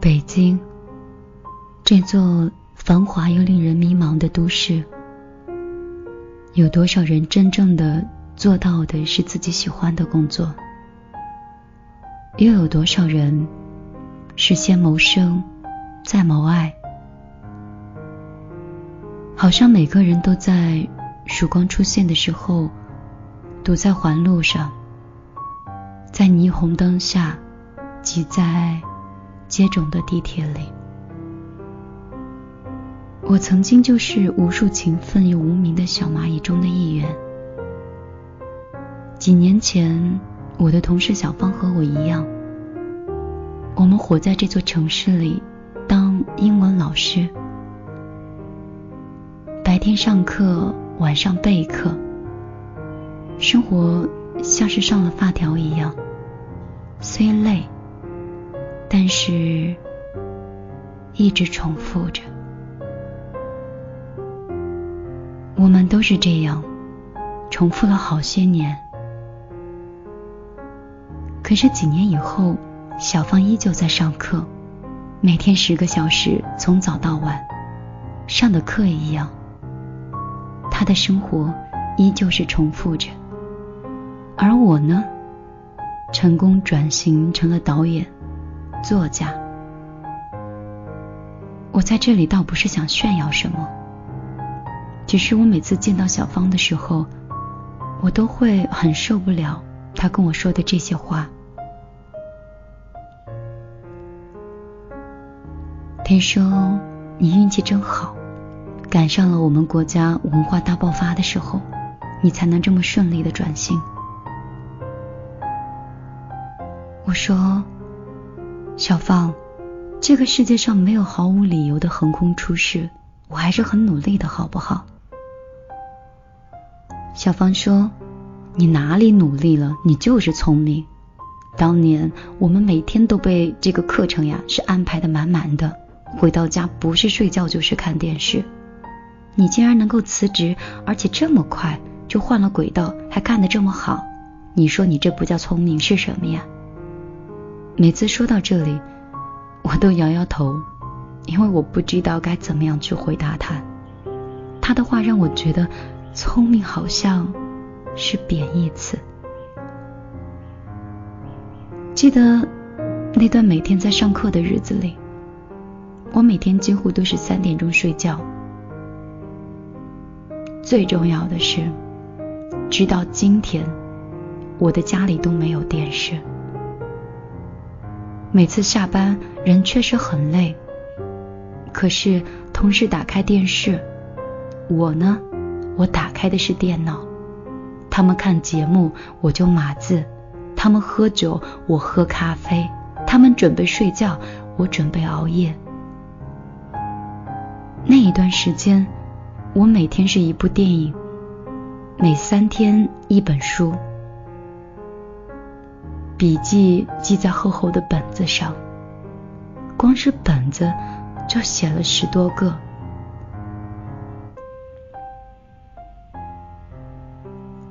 北京，这座繁华又令人迷茫的都市，有多少人真正的做到的是自己喜欢的工作？又有多少人是先谋生，再谋爱？好像每个人都在曙光出现的时候，堵在环路上，在霓虹灯下，挤在。接踵的地铁里，我曾经就是无数勤奋又无名的小蚂蚁中的一员。几年前，我的同事小芳和我一样，我们活在这座城市里，当英文老师，白天上课，晚上备课，生活像是上了发条一样，虽累。但是，一直重复着。我们都是这样，重复了好些年。可是几年以后，小芳依旧在上课，每天十个小时，从早到晚，上的课一样。她的生活依旧是重复着，而我呢，成功转型成了导演。作家，我在这里倒不是想炫耀什么，只是我每次见到小芳的时候，我都会很受不了她跟我说的这些话。听说你运气真好，赶上了我们国家文化大爆发的时候，你才能这么顺利的转型。我说。小芳，这个世界上没有毫无理由的横空出世，我还是很努力的，好不好？小芳说：“你哪里努力了？你就是聪明。当年我们每天都被这个课程呀是安排的满满的，回到家不是睡觉就是看电视。你竟然能够辞职，而且这么快就换了轨道，还干得这么好，你说你这不叫聪明是什么呀？”每次说到这里，我都摇摇头，因为我不知道该怎么样去回答他。他的话让我觉得聪明好像是贬义词。记得那段每天在上课的日子里，我每天几乎都是三点钟睡觉。最重要的是，直到今天，我的家里都没有电视。每次下班，人确实很累。可是同事打开电视，我呢，我打开的是电脑。他们看节目，我就码字；他们喝酒，我喝咖啡；他们准备睡觉，我准备熬夜。那一段时间，我每天是一部电影，每三天一本书。笔记记在厚厚的本子上，光是本子就写了十多个。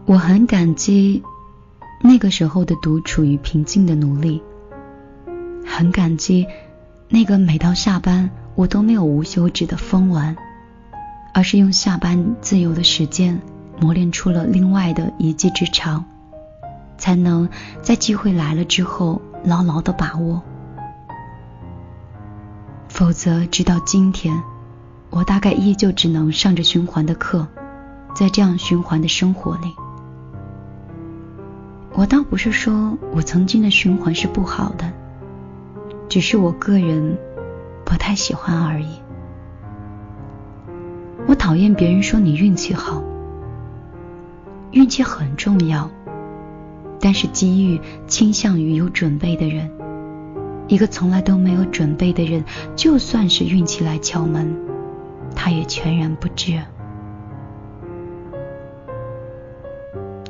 我很感激那个时候的独处与平静的努力，很感激那个每到下班我都没有无休止的疯玩，而是用下班自由的时间磨练出了另外的一技之长。才能在机会来了之后牢牢的把握，否则直到今天，我大概依旧只能上着循环的课，在这样循环的生活里，我倒不是说我曾经的循环是不好的，只是我个人不太喜欢而已。我讨厌别人说你运气好，运气很重要。但是机遇倾向于有准备的人，一个从来都没有准备的人，就算是运气来敲门，他也全然不知。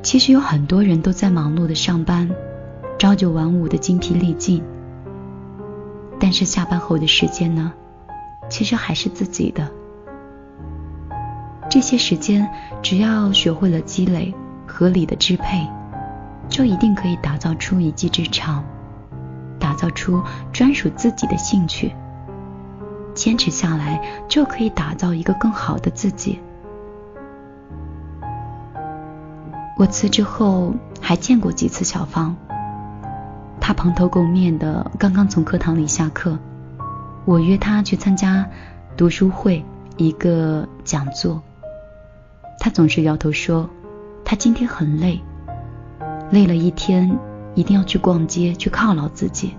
其实有很多人都在忙碌的上班，朝九晚五的精疲力尽，但是下班后的时间呢，其实还是自己的。这些时间只要学会了积累，合理的支配。就一定可以打造出一技之长，打造出专属自己的兴趣。坚持下来，就可以打造一个更好的自己。我辞职后还见过几次小芳，她蓬头垢面的，刚刚从课堂里下课。我约她去参加读书会一个讲座，她总是摇头说，她今天很累，累了一天，一定要去逛街去犒劳自己。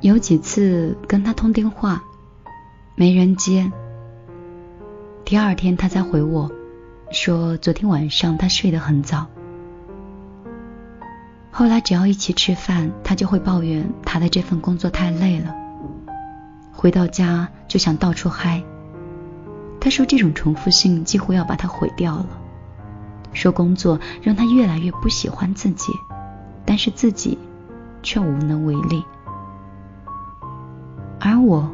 有几次跟他通电话，没人接。第二天，他才回我，说昨天晚上他睡得很早。后来只要一起吃饭，他就会抱怨他的这份工作太累了，回到家就想到处嗨。他说这种重复性几乎要把他毁掉了，说工作让他越来越不喜欢自己，但是自己却无能为力。而我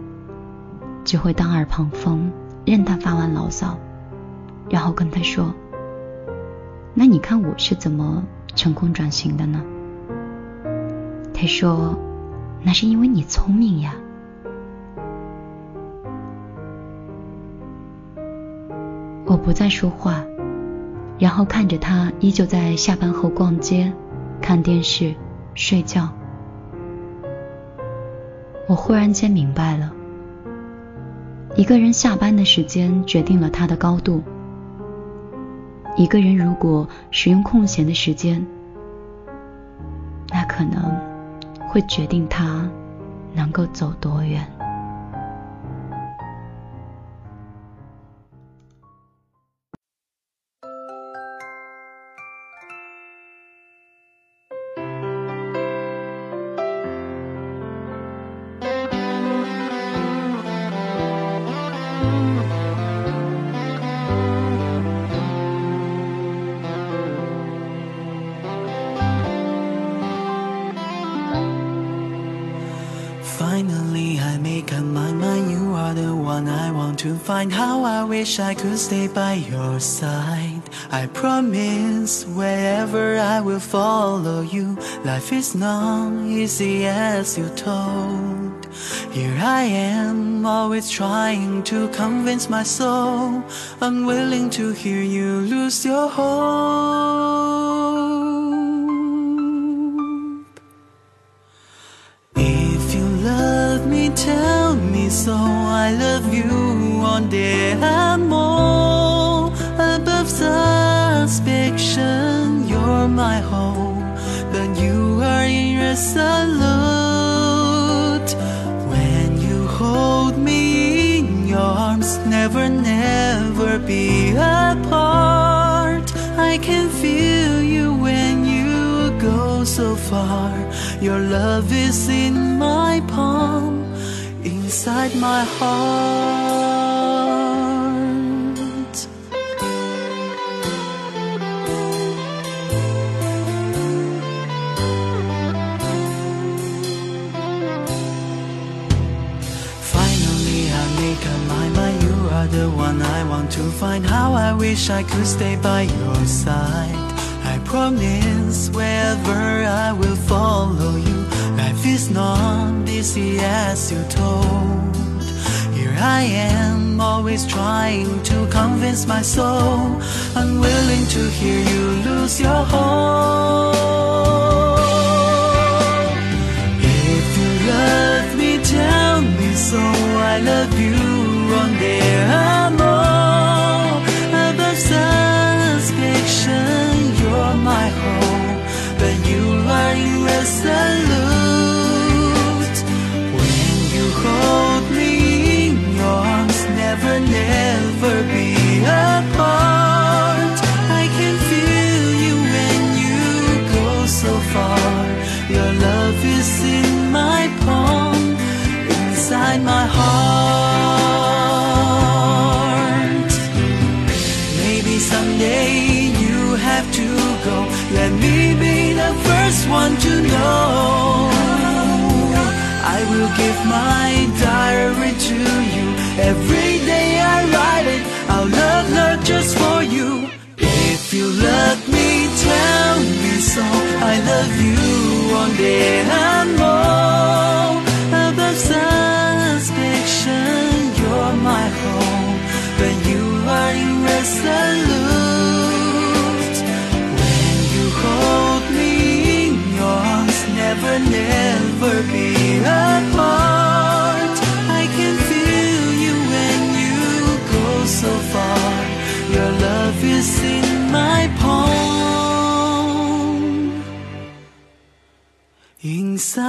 只会当耳旁风。任他发完牢骚，然后跟他说：“那你看我是怎么成功转型的呢？”他说：“那是因为你聪明呀。”我不再说话，然后看着他依旧在下班后逛街、看电视、睡觉。我忽然间明白了。一个人下班的时间决定了他的高度。一个人如果使用空闲的时间，那可能会决定他能够走多远。Find how I wish I could stay by your side. I promise wherever I will follow you. Life is not easy as you told. Here I am, always trying to convince my soul. Unwilling to hear you lose your hope. If you love me, tell so. I love you there more above suspicion. You're my hope, but you are irresolute. When you hold me in your arms, never, never be apart. I can feel you when you go so far. Your love is in my palm inside my heart. Finally, I make up my mind. You are the one I want to find. How I wish I could stay by your side. I promise wherever I will follow you Life is not easy as you told. I am, always trying to convince my soul, unwilling to hear you lose your hope. If you love me, tell me so. I love you love is in my palm, inside my heart. Maybe someday you have to go. Let me be the first one to know. I will give my diary to you every Esperando